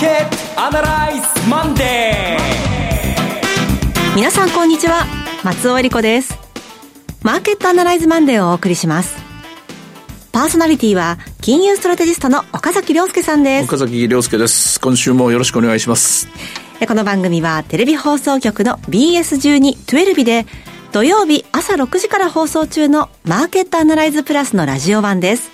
ケットアナライズマンデー。皆さんこんにちは。松尾英里子です。マーケットアナライズマンデーをお送りします。パーソナリティは金融ストラテジストの岡崎良介さんです。岡崎良介です。今週もよろしくお願いします。この番組はテレビ放送局の BS12-12 で土曜日朝6時から放送中のマーケットアナライズプラスのラジオ版です。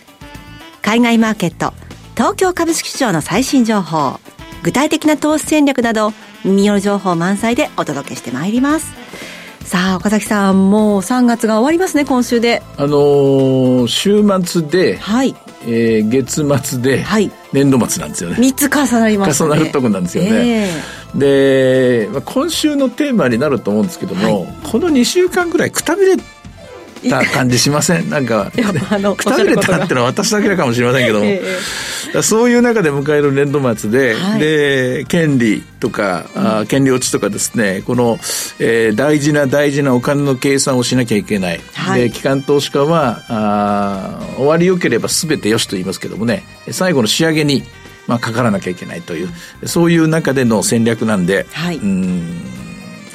海外マーケット東京株式市場の最新情報具体的な投資戦略など耳寄り情報満載でお届けしてまいります。さあ岡崎さんもう3月が終わりますね今週で。あのー、週末で、はい。えー、月末で、はい、年度末なんですよね。3つ重なりますね。重なるとこなんですよね、えー、で、まあ、今週のテーマになると思うんですけども、はい、この2週間ぐらいくたびれた感じしません？なんか、くたびれたっていうのは私だけかもしれませんけども、えー、そういう中で迎える年度末で、はい、で、権利とか、うん、権利落ちとかですね、この、えー、大事な大事なお金の計算をしなきゃいけない。はい、で、機関投資家は、あ終わりよければ全てよしと言いますけどもね、最後の仕上げに、まあ、かからなきゃいけないという、そういう中での戦略なんで、はい、うん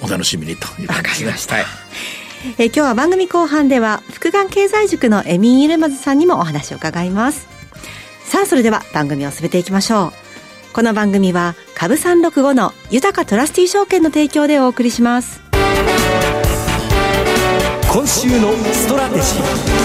お楽しみにという感じですね。えー、今日は番組後半では複眼経済塾のエミン・イルマズさんにもお話を伺います。さあそれでは番組を進めていきましょう。この番組は株365の豊トラスティ証券の提供でお送りします。今週のストラテジー。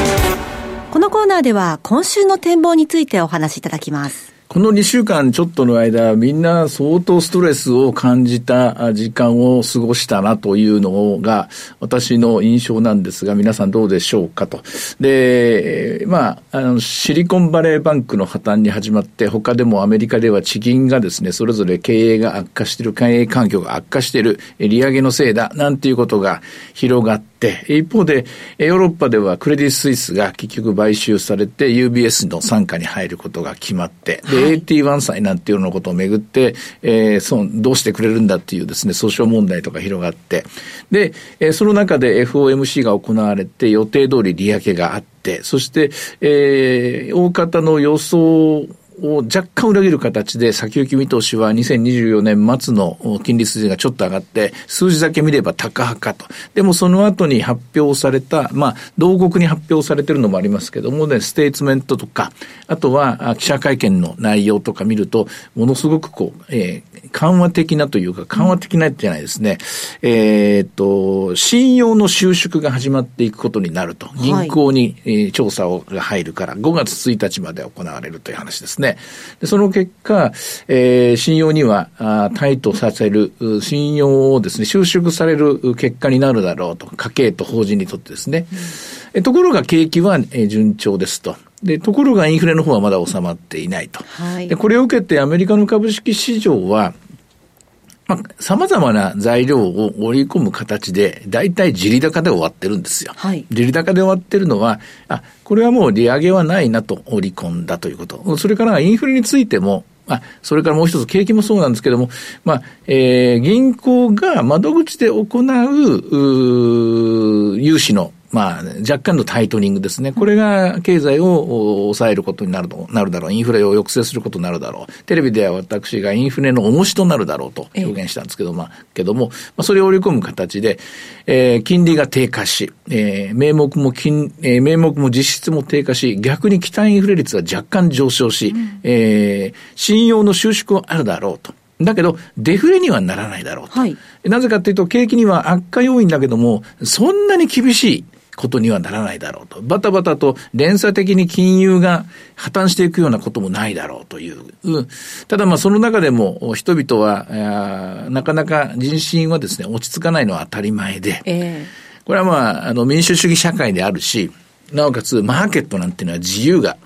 このコーナーでは今週の展望についてお話しいただきますこの2週間ちょっとの間、みんな相当ストレスを感じた時間を過ごしたなというのが、私の印象なんですが、皆さんどうでしょうかと。で、まあ、あの、シリコンバレーバンクの破綻に始まって、他でもアメリカでは地銀がですね、それぞれ経営が悪化している、経営環境が悪化している、利上げのせいだ、なんていうことが広がって、一方で、ヨーロッパではクレディ・スイスが結局買収されて UBS の傘下に入ることが決まって、で、AT1 債なんていうようなことをめぐって、えー、そ、どうしてくれるんだっていうですね、訴訟問題とか広がって、で、えー、その中で FOMC が行われて予定通り利上げがあって、そして、えー、大方の予想を若干裏切る形で先行き見通しは2024年末の金利数字がちょっと上がって、数字だけ見れば高派かと。でもその後に発表された、まあ、同国に発表されてるのもありますけどもね、ステーツメントとか、あとは記者会見の内容とか見ると、ものすごくこう、えー、緩和的なというか、緩和的なじゃないですね。えっと、信用の収縮が始まっていくことになると。銀行に、えー、調査をが入るから、5月1日まで行われるという話ですね。ね。でその結果、えー、信用にはあタイトさせる、信用をですね、収縮される結果になるだろうと、家計と法人にとってですね。うん、ところが景気は、えー、順調ですと。で、ところがインフレの方はまだ収まっていないと。はい、で、これを受けてアメリカの株式市場は、まあ、様々な材料を織り込む形で、大体自利高で終わってるんですよ。はい。自利高で終わってるのは、あ、これはもう利上げはないなと織り込んだということ。それからインフレについても、あ、それからもう一つ景気もそうなんですけども、まあ、えー、銀行が窓口で行う、う融資のまあ、若干のタイトニングですね。これが経済を抑えることになるとなるだろう。インフレを抑制することになるだろう。テレビでは私がインフレの重しとなるだろうと表現したんですけど、まあ、けども、まあ、それを織り込む形で、えー、金利が低下し、えー、名目も金、えー、名目も実質も低下し、逆に期待インフレ率は若干上昇し、うん、えー、信用の収縮はあるだろうと。だけど、デフレにはならないだろうと。はい、なぜかというと、景気には悪化要因だけども、そんなに厳しい。ことにはならないだろうと。バタバタと連鎖的に金融が破綻していくようなこともないだろうという。うん、ただまあその中でも人々は、なかなか人心はですね、落ち着かないのは当たり前で、えー、これはまあ、あの民主主義社会であるし、なおかつマーケットなんていうのは自由が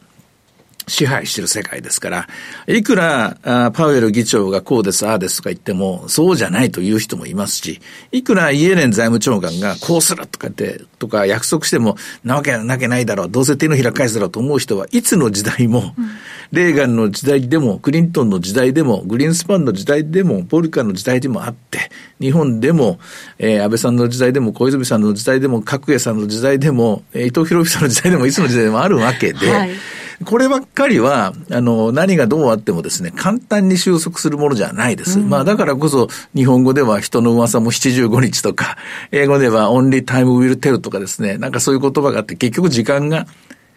支配してる世界ですから、いくらあパウエル議長がこうです、ああですとか言っても、そうじゃないという人もいますし、いくらイエレン財務長官がこうするとかって、とか約束しても、なわけなけないだろう、どうせ手のひら返すだろうと思う人はいつの時代も、うん、レーガンの時代でも、クリントンの時代でも、グリーンスパンの時代でも、ポルカの時代でもあって、日本でも、えー、安倍さんの時代でも、小泉さんの時代でも、角栄さんの時代でも、えー、伊藤博文さんの時代でも、いつの時代でもあるわけで、はいこればっかりは、あの、何がどうあってもですね、簡単に収束するものじゃないです。うん、まあ、だからこそ、日本語では人の噂も75日とか、英語では only time will tell とかですね、なんかそういう言葉があって、結局時間が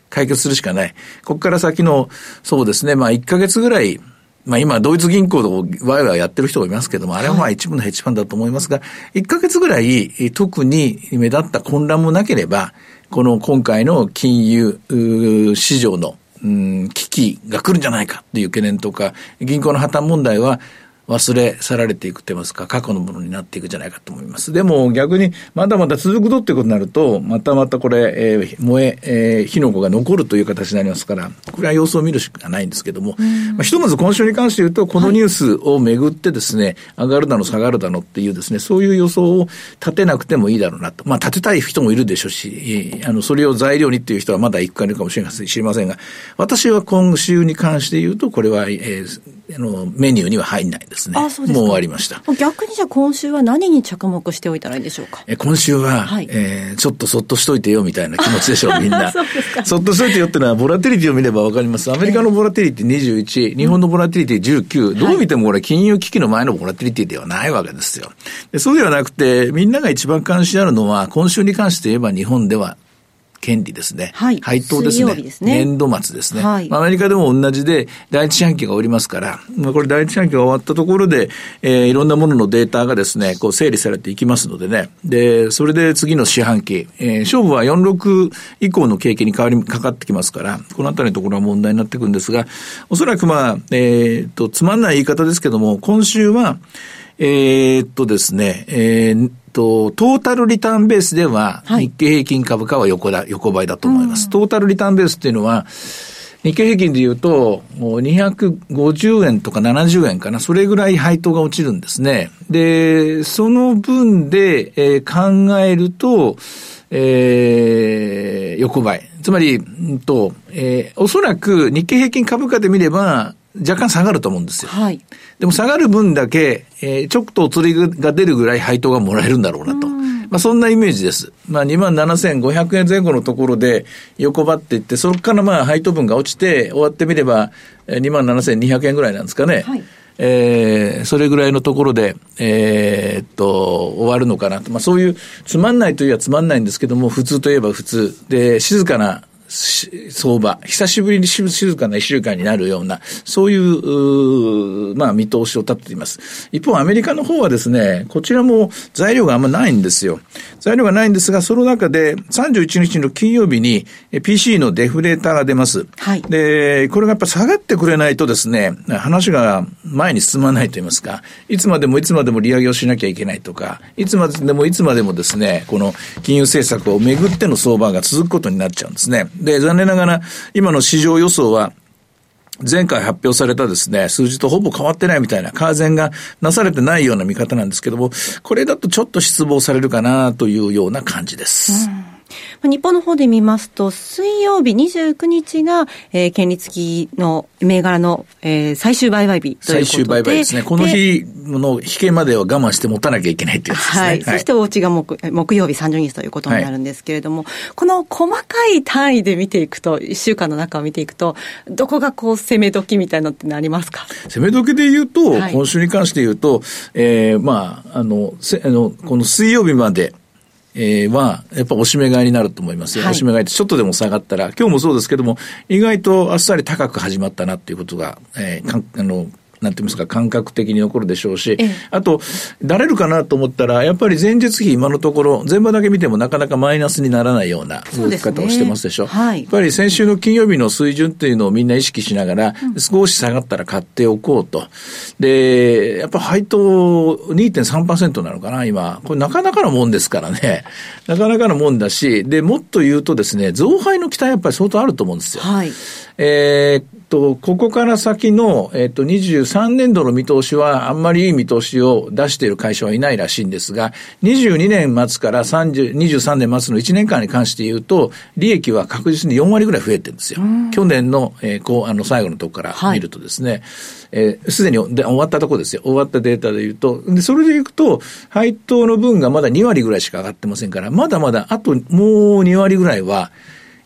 解決するしかない。ここから先の、そうですね、まあ、1ヶ月ぐらい、まあ今、ドイツ銀行とワイワイやってる人がいますけども、あれはまあ一部のヘッジファンだと思いますが、1ヶ月ぐらい特に目立った混乱もなければ、この今回の金融市場のうん危機が来るんじゃないかっていう懸念とか、銀行の破綻問題は忘れ去られていくって言いますか、過去のものになっていくんじゃないかと思います。でも逆に、まだまだ続くとってことになると、またまたこれ、えー、燃え、えー、火の粉が残るという形になりますから、これは様子を見るしかないんですけども、まあ、ひとまず今週に関して言うと、このニュースをめぐってですね、はい、上がるだの下がるだのっていうですね、そういう予想を立てなくてもいいだろうなと。まあ立てたい人もいるでしょうし、あの、それを材料にっていう人はまだ一回いるかもしれません、知りませんが、私は今週に関して言うと、これは、えー、あの、メニューには入んないですね。あ、そうですもう終わりました。逆にじゃあ今週は何に着目しておいたらいいんでしょうか？え今週は、はい、えー、ちょっとそっとしといてよみたいな気持ちでしょう、みんな。そっとしといてよってのは、ボラティリティを見ればわかります。アメリカのボラティリティ21、日本のボラティリティ19、どう見てもこれ金融危機の前のボラティリティではないわけですよ。でそうではなくて、みんなが一番関心あるのは、今週に関して言えば日本では権利ですね。はい。配当ですね。すね年度末ですね。はい。アメリカでも同じで、第一四半期がおりますから、まあ、これ第一四半期が終わったところで、えー、いろんなもののデータがですね、こう整理されていきますのでね。で、それで次の四半期、えー、勝負は46以降の景気に変わり、かかってきますから、このあたりのところは問題になってくるんですが、おそらくまあ、えー、と、つまんない言い方ですけども、今週は、えー、っとですね、えー、と、トータルリターンベースでは、日経平均株価は横だ、横ばいだと思います。トータルリターンベースっていうのは、日経平均で言うと、もう250円とか70円かな、それぐらい配当が落ちるんですね。で、その分で、えー、考えると、えー、横ばい。つまり、んと、えー、おそらく日経平均株価で見れば、若干下がると思うんですよ。はい。でも下がる分だけ、えー、ちょっとお釣りが出るぐらい配当がもらえるんだろうなと。まあそんなイメージです。まあ27,500円前後のところで横ばっていって、そこからまあ配当分が落ちて終わってみれば27,200円ぐらいなんですかね。はい。えー、それぐらいのところで、えー、っと、終わるのかなと。まあそういう、つまんないといえばつまんないんですけども、普通といえば普通。で、静かな相場、久しぶりに静かな一週間になるような、そういう、うまあ見通しを立てています。一方、アメリカの方はですね、こちらも材料があんまないんですよ。材料がないんですが、その中で31日の金曜日に PC のデフレーターが出ます。はい。で、これがやっぱ下がってくれないとですね、話が前に進まないと言いますか、いつまでもいつまでも利上げをしなきゃいけないとか、いつまでもいつまでもですね、この金融政策をめぐっての相場が続くことになっちゃうんですね。で、残念ながら、今の市場予想は、前回発表されたですね、数字とほぼ変わってないみたいな、改善がなされてないような見方なんですけども、これだとちょっと失望されるかなというような感じです。うん日本の方で見ますと、水曜日29日が、えー、権利付きの銘柄の、えー、最終売買日ということで。最終売買ですね。この日の引けまでは我慢して持たなきゃいけないっていうですね。はい。そしてお家が木木曜日30日ということになるんですけれども、はい、この細かい単位で見ていくと、1週間の中を見ていくと、どこがこう攻め時みたいなのってありますか？攻め時で言うと、はい、今週に関して言うと、えー、まあ、あの、せあのこの水曜日まで、えー、は、やっぱ押し目買いになると思いますよ。はい、押し目買いってちょっとでも下がったら、今日もそうですけども、意外とあっさり高く始まったなっていうことが、えー、かあの、なんて言いますか、感覚的に残るでしょうし、あと、だれるかなと思ったら、やっぱり前日比今のところ、全場だけ見てもなかなかマイナスにならないような動き方をしてますでしょ。うはい、やっぱり先週の金曜日の水準っていうのをみんな意識しながら、うん、少し下がったら買っておこうと。で、やっぱ配当2.3%なのかな、今。これなかなかのもんですからね。なかなかのもんだし、で、もっと言うとですね、増配の期待やっぱり相当あると思うんですよ。はい。えー、と、ここから先の、えっと、23年度の見通しは、あんまりいい見通しを出している会社はいないらしいんですが、22年末から30 23年末の1年間に関して言うと、利益は確実に4割ぐらい増えてるんですよ。去年の、えー、こう、あの、最後のとこから見るとですね、はいえー、すでにで終わったところですよ。終わったデータで言うと。で、それでいくと、配当の分がまだ2割ぐらいしか上がってませんから、まだまだあともう2割ぐらいは、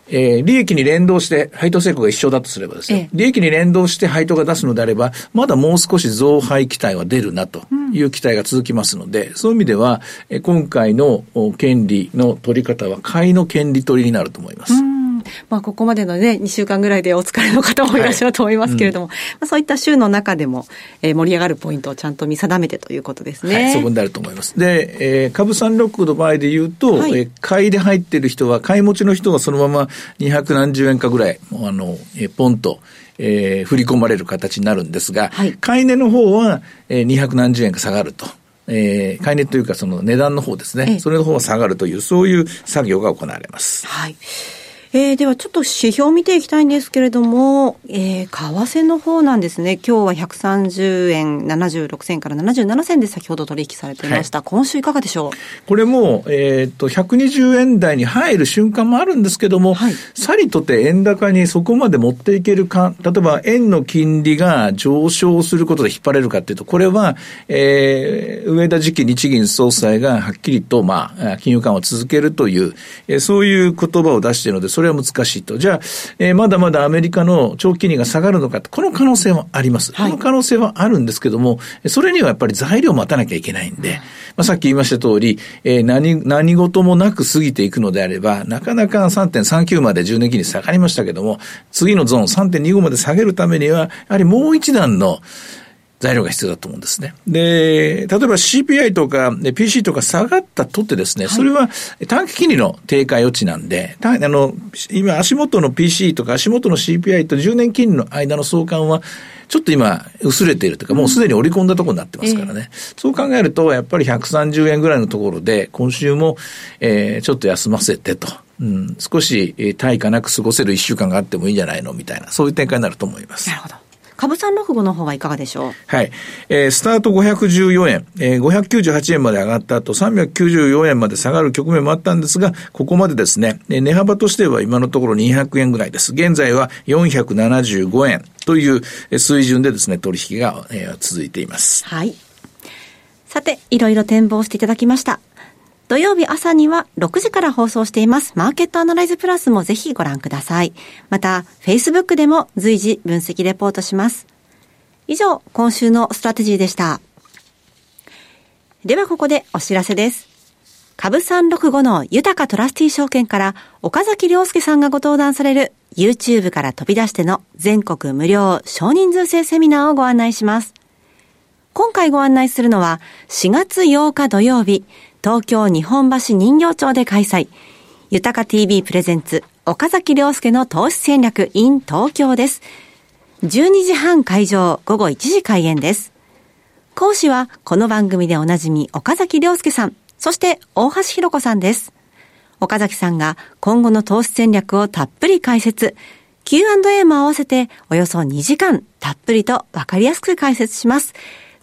えー、利益に連動して配当成功が一緒だとすればですね、利益に連動して配当が出すのであれば、まだもう少し増配期待は出るなという期待が続きますので、うん、そういう意味では、え今回の権利の取り方は買いの権利取りになると思います。うんまあ、ここまでのね、2週間ぐらいでお疲れの方もいらっしゃると思いますけれども、はいうん、まあ、そういった週の中でも、えー、盛り上がるポイントをちゃんと見定めてということですね。はい、そこになると思います。で、えー、株三六の場合で言うと、はい、えー、買いで入ってる人は、買い持ちの人がそのまま200何十円かぐらい、あの、えー、ポンと、えー、振り込まれる形になるんですが、はい、買い値の方は、えー、200何十円か下がると。えー、買い値というかその値段の方ですね。それの方は下がるという、そういう作業が行われます。はい。えー、ではちょっと指標を見ていきたいんですけれども、えー、為替の方なんですね。今日は130円76銭から77銭で先ほど取引されていました。はい、今週いかがでしょう？これも、えっ、と、120円台に入る瞬間もあるんですけども、はい、さりとて円高にそこまで持っていけるか、例えば円の金利が上昇することで引っ張れるかというと、これは、えー、上田次期日銀総裁がはっきりと、まあ、金融緩和を続けるという、えー、そういう言葉を出しているので、それは難しいと。じゃあ、えー、まだまだアメリカの長期金利が下がるのかこの可能性はあります。はい、この可能性はあるんですけども、それにはやっぱり材料を待たなきゃいけないんで、まあ、さっき言いました通り、えー、何、何事もなく過ぎていくのであれば、なかなか3.39まで10年金利下がりましたけども、次のゾーン3.25まで下げるためには、やはりもう一段の、材料が必要だと思うんですね。で、例えば CPI とか PC とか下がったとってですね、はい、それは短期金利の低下余地なんで、あの、今足元の PC とか足元の CPI と10年金利の間の相関は、ちょっと今、薄れているというか、もうすでに織り込んだところになってますからね。そう考えると、やっぱり130円ぐらいのところで、今週も、えー、ちょっと休ませてと。うん、少し、えー、対価なく過ごせる一週間があってもいいんじゃないの？みたいな、そういう展開になると思います。なるほど。株三六五の方はいかがでしょう？はい。えー、スタート514円、えー、598円まで上がった後、394円まで下がる局面もあったんですが、ここまでですね、値幅としては今のところ200円ぐらいです。現在は475円という水準でですね、取引が、えー、続いています。はい。さて、いろいろ展望していただきました。土曜日朝には6時から放送していますマーケットアナライズプラスもぜひご覧ください。また、Facebook でも随時分析レポートします。以上、今週のストラテジーでした。ではここでお知らせです。株365の豊トラスティ証券から岡崎良介さんがご登壇される YouTube から飛び出しての全国無料少人数制セミナーをご案内します。今回ご案内するのは4月8日土曜日東京日本橋人形町で開催。豊か TV プレゼンツ、岡崎良介の投資戦略 in 東京です。12時半会場、午後1時開演です。講師は、この番組でおなじみ、岡崎良介さん、そして大橋弘子さんです。岡崎さんが今後の投資戦略をたっぷり解説、Q&A も合わせておよそ2時間たっぷりとわかりやすく解説します。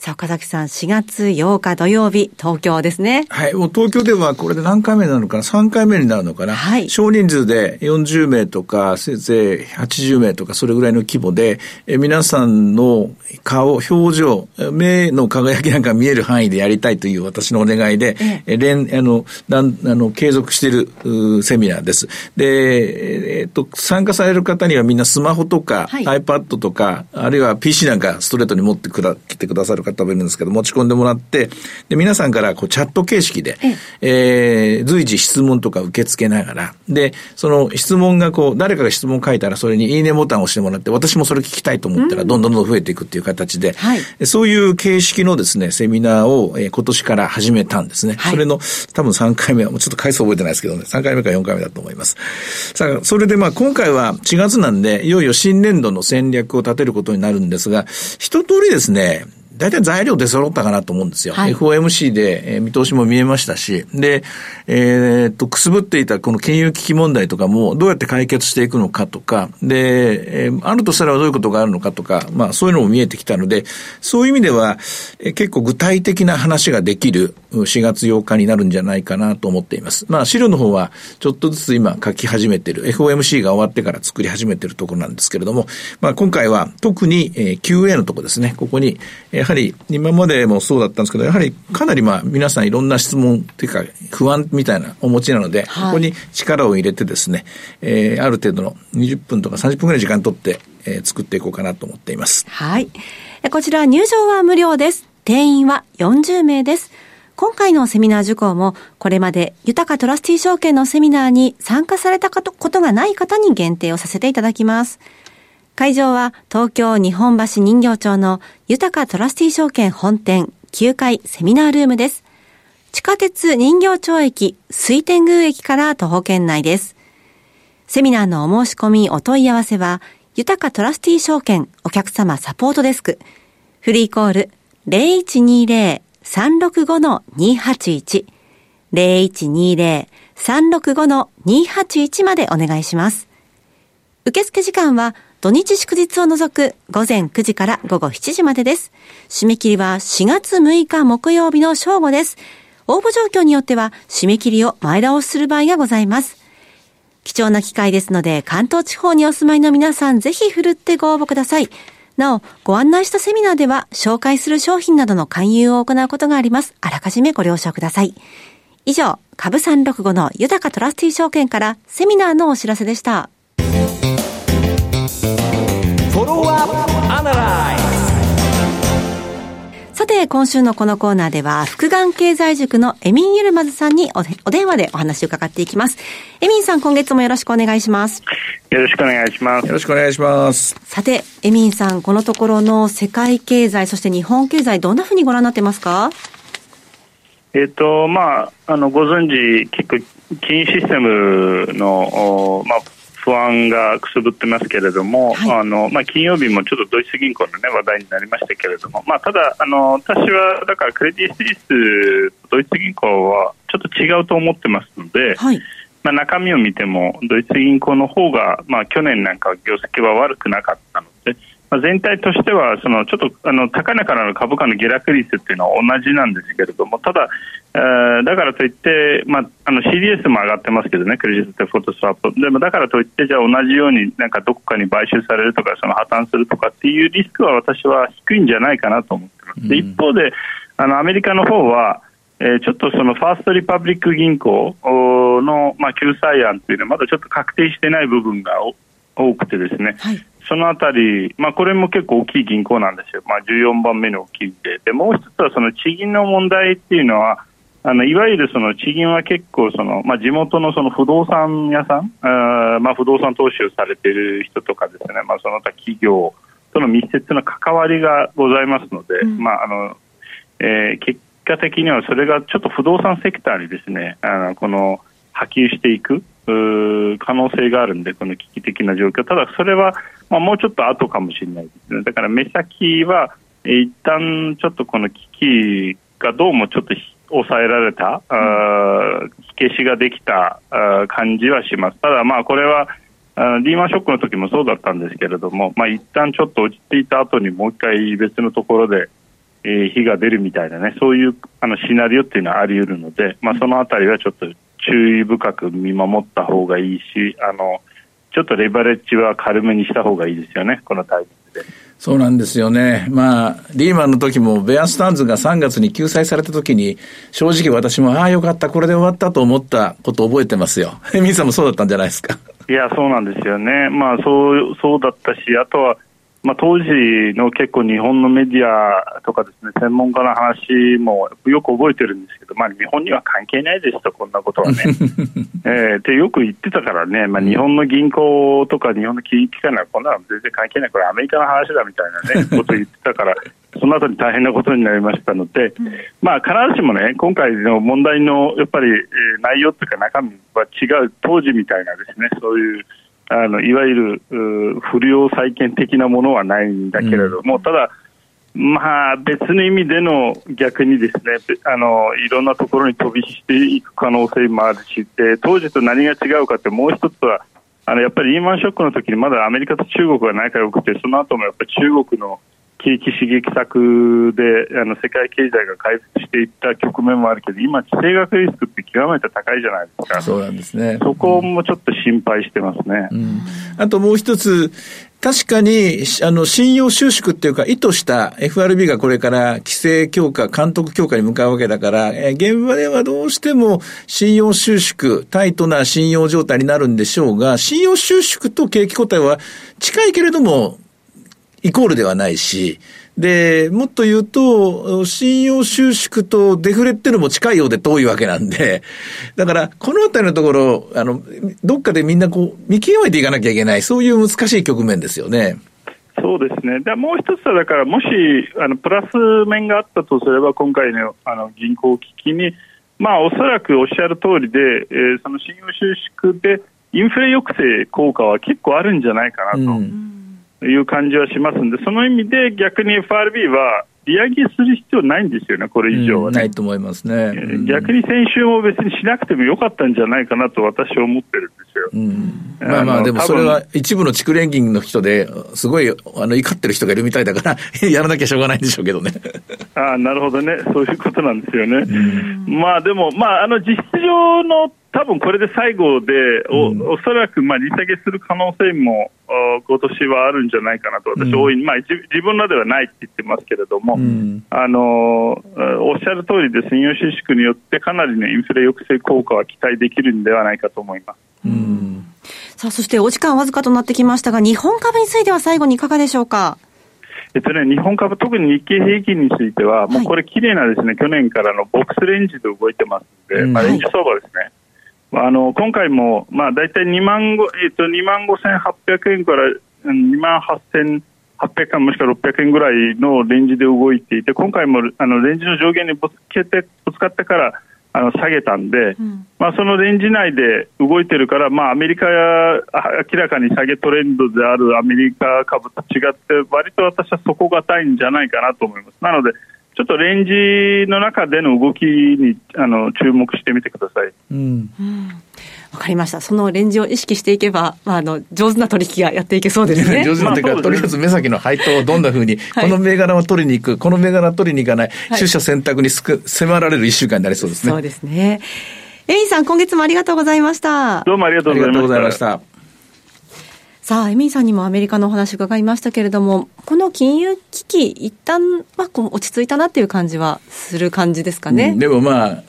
さあ、岡崎さん、4月8日土曜日、東京ですね。はい、もう東京ではこれで何回目なのかな ?3 回目になるのかな？はい。少人数で40名とか、せいぜい80名とか、それぐらいの規模で、え皆さんの顔、表情、目の輝きなんか見える範囲でやりたいという私のお願いで、ええ、連、あの、なんあの継続しているセミナーです。で、えっと、参加される方にはみんなスマホとか、はい、iPad とか、あるいは PC なんかストレートに持ってくら、来てくださる方方もいるんですけど、持ち込んでもらって、で、皆さんからこうチャット形式で、えー、随時質問とか受け付けながら、で、その質問がこう、誰かが質問書いたら、それにいいねボタンを押してもらって、私もそれ聞きたいと思ったら、どんどんどん増えていくっていう形で、はい、そういう形式のですね、セミナーを、えー、今年から始めたんですね。はい、それの、多分3回目は、もうちょっと回数覚えてないですけどね、3回目か4回目だと思います。さあ、それでまあ今回は4月なんで、いよいよ新年度の戦略を立てることになるんですが、一通りですね、大体材料出揃ったかなと思うんですよ。はい、FOMC で、えー、見通しも見えましたし、で、えー、っと、くすぶっていたこの金融危機問題とかもどうやって解決していくのかとか、で、えー、あるとしたらどういうことがあるのかとか、まあそういうのも見えてきたので、そういう意味では、えー、結構具体的な話ができる4月8日になるんじゃないかなと思っています。まあ資料の方はちょっとずつ今書き始めてる、FOMC が終わってから作り始めてるところなんですけれども、まあ今回は特に、えー、QA のところですね、ここに、やははり今までもそうだったんですけど、やはりかなりまあ皆さんいろんな質問っていうか不安みたいなお持ちなので、はい、ここに力を入れてですね、えー、ある程度の20分とか30分ぐらい時間取って、えー、作っていこうかなと思っています。はい。こちら入場は無料です。定員は40名です。今回のセミナー受講も、これまで豊かトラスティ証券のセミナーに参加されたことがない方に限定をさせていただきます。会場は東京日本橋人形町の豊かトラスティ証券本店9階セミナールームです。地下鉄人形町駅水天宮駅から徒歩圏内です。セミナーのお申し込みお問い合わせは、豊かトラスティ証券お客様サポートデスク、フリーコール0120-365-281 0120-365-281までお願いします。受付時間は土日祝日を除く午前9時から午後7時までです。締め切りは4月6日木曜日の正午です。応募状況によっては締め切りを前倒しする場合がございます。貴重な機会ですので関東地方にお住まいの皆さんぜひ振るってご応募ください。なお、ご案内したセミナーでは紹介する商品などの勧誘を行うことがあります。あらかじめご了承ください。以上、株365の豊かトラスティ証券からセミナーのお知らせでした。さて、今週のこのコーナーでは、福眼経済塾のエミン・ユルマズさんにお電話でお話を伺っていきます。エミンさん、今月もよろしくお願いします。よろしくお願いします。よろしくお願いします。さて、エミンさん、このところの世界経済、そして日本経済、どんなふうにご覧になってますか？えっ、ー、と、まあ、あの、ご存知、結構、金融システムの、まあ、不安がくすぶってますけれども、はい、あのまあ、金曜日もちょっとドイツ銀行の、ね、話題になりましたけれども、まあ、ただあの、私はだからクレディ・スイスドイツ銀行はちょっと違うと思ってますので、はい、まあ、中身を見てもドイツ銀行の方が、まあ、去年なんか業績は悪くなかったので、まあ、全体としてはそのちょっとあの高値からの株価の下落率っていうのは同じなんですけれどもただ、えー、だからといって、まあ、あの CDS も上がってますけどねクレジットフォトスワップ。でもだからといってじゃあ同じようになんかどこかに買収されるとかその破綻するとかっていうリスクは私は低いんじゃないかなと思ってます。で一方であのアメリカの方はえー、ちょっとそのファーストリパブリック銀行の、まあ、救済案というのはまだちょっと確定してない部分が多くてですね、はい、そのあたり、まあ、これも結構大きい銀行なんですよ、まあ、14番目の大きいで。でもう一つはその地銀の問題っていうのはあのいわゆるその地銀は結構その、まあ、地元のその不動産屋さんあ、まあ、不動産投資をされている人とかですね、まあ、その他企業との密接な関わりがございますので、うん、まああのえー、結果的にはそれがちょっと不動産セクターにですねあのこの波及していく可能性があるんでこの危機的な状況ただそれはまあ、もうちょっと後かもしれないですね。だから目先は、一旦ちょっとこの危機がどうもちょっと抑えられた、あ火消しができた感じはします。ただまあこれはリーマンショックの時もそうだったんですけれども、まあ、一旦ちょっと落ち着いた後にもう一回別のところで、火が出るみたいなね、そういうあのシナリオっていうのはあり得るので、まあ、そのあたりはちょっと注意深く見守った方がいいし、あの、ちょっとレバレッジは軽めにした方がいいですよね、このタイミングで。そうなんですよね。まあ、リーマンの時も、ベアスタンズが3月に救済された時に、正直私も、ああ、よかった、これで終わったと思ったことを覚えてますよ。ミンさんもそうだったんじゃないですか。いや、そうなんですよね。まあ、そう、そうだったし、あとは、まあ、当時の結構日本のメディアとかですね専門家の話もよく覚えてるんですけど、まあ、日本には関係ないですと、こんなことはね。えー、ってよく言ってたからね、まあ、日本の銀行とか日本の金融機関はこんなの全然関係ない、これアメリカの話だみたいなね、ことを言ってたから、その後に大変なことになりましたので、まあ、必ずしもね、今回の問題のやっぱり、えー、内容というか中身は違う、当時みたいなですね、そういう。あのいわゆる不良債権的なものはないんだけれども、うん、ただ、まあ、別の意味での逆にですねあのいろんなところに飛び火していく可能性もあるしで当時と何が違うかってもう一つはあのやっぱりリーマンショックの時にまだアメリカと中国が仲良くてその後もやっぱり中国の景気刺激策であの世界経済が回復していった局面もあるけど、今、地政学リスクって極めて高いじゃないですか。そうなんですね。そこもちょっと心配してますね。うん、あともう一つ、確かに、あの、信用収縮っていうか、意図した FRB がこれから規制強化、監督強化に向かうわけだから、え現場ではどうしても信用収縮、タイトな信用状態になるんでしょうが、信用収縮と景気後退は近いけれども、イコールではないし、で、もっと言うと、信用収縮とデフレっていうのも近いようで遠いわけなんで、だから、このあたりのところ、あの、どっかでみんなこう、見極めていかなきゃいけない、そういう難しい局面ですよね。そうですね。でもう一つは、だから、もし、あの、プラス面があったとすれば、今回の、あの、銀行危機に、まあ、おそらくおっしゃる通りで、えー、その信用収縮で、インフレ抑制効果は結構あるんじゃないかなと。うんいう感じはしますんで、その意味で逆に FRB は利上げする必要ないんですよね、これ以上は、ねないと思いますね、うん、逆に先週も別にしなくてもよかったんじゃないかなと私は思ってるんですよ。うん、まあまあ、でもそれは一部の地区連銀の人ですごいあの怒ってる人がいるみたいだから やらなきゃしょうがないんでしょうけどね。あなるほどね、そういうことなんですよね。まあでも、まあ、あの実質上の多分これで最後で、おうん、おそらくまあ利下げする可能性も今年はあるんじゃないかなと、私、大いに、まあ、自分らではないって言ってますけれども、うん、あのおっしゃる通りで、信用収縮によって、かなりのインフレ抑制効果は期待できるんではないかと思います。うんさあ、そしてお時間わずかとなってきましたが、日本株については最後にいかがでしょうか？えっとね、日本株、特に日経平均については、もうこれ、綺麗なですね、去年からのボックスレンジで動いてますので、うん、まあ、レンジ相場ですね。あの今回も、まあ、大体2万,、えっと、2万5800円から2万8800円もしくは600円ぐらいのレンジで動いていて今回もあのレンジの上限にぶつけてぶつかってからあの下げたんで、うん、まあ、そのレンジ内で動いてるから、まあ、アメリカや明らかに下げトレンドであるアメリカ株と違って割と私は底堅いんじゃないかなと思います。なのでちょっとレンジの中での動きにあの注目してみてください。うん、わかりました。そのレンジを意識していけば、まあ、あの、上手な取引がやっていけそうですね。上手なというか、とりあえず目先の配当をどんなふうに、この銘柄を取りに行く、この銘柄を取りに行かない、はい、出社選択にすく迫られる一週間になりそうですね。そうですね。エミンさん、今月もありがとうございました。どうもありがとうございました。さあ、エミンさんにもアメリカのお話伺いましたけれども、この金融危機、一旦はこう落ち着いたなっていう感じはする感じですかね？うん、でもまあ、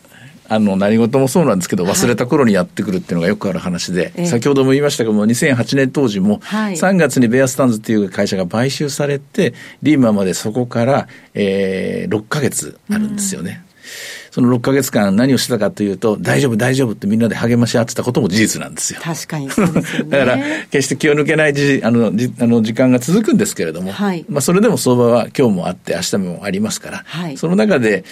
あの、何事もそうなんですけど、忘れた頃にやってくるっていうのがよくある話で、はい、先ほども言いましたけども、2008年当時も、3月にベアスタンズっていう会社が買収されて、リーマンまでそこから、えー、6ヶ月あるんですよね。うんその6ヶ月間何をしてたかというと、大丈夫、大丈夫ってみんなで励まし合ってたことも事実なんですよ。確かにね。だから、決して気を抜けないじあのじあの時間が続くんですけれども、はい、まあそれでも相場は今日もあって、明日もありますから、はい、その中で、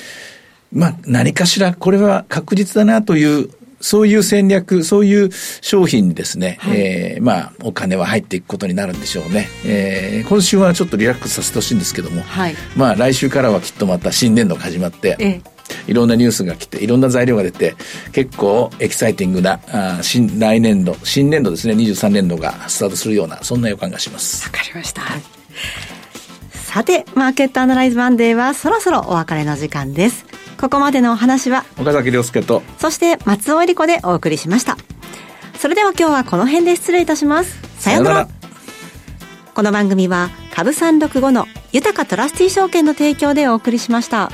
まあ何かしらこれは確実だなというそういう戦略、そういう商品にですね、はい、えー、まあ、お金は入っていくことになるんでしょうね。えー、今週はちょっとリラックスさせてほしいんですけども、はい、まあ、来週からはきっとまた新年度が始まって、ええいろんなニュースが来て、いろんな材料が出て、結構エキサイティングな、あ新、来年度、新年度ですね、23年度がスタートするような、そんな予感がします。わかりました。さて、マーケットアナライズマンデーはそろそろお別れの時間です。ここまでのお話は、岡崎良介と、そして松尾英里子でお送りしました。それでは今日はこの辺で失礼いたします。さようなら。この番組は、株365の豊かトラスティ証券の提供でお送りしました。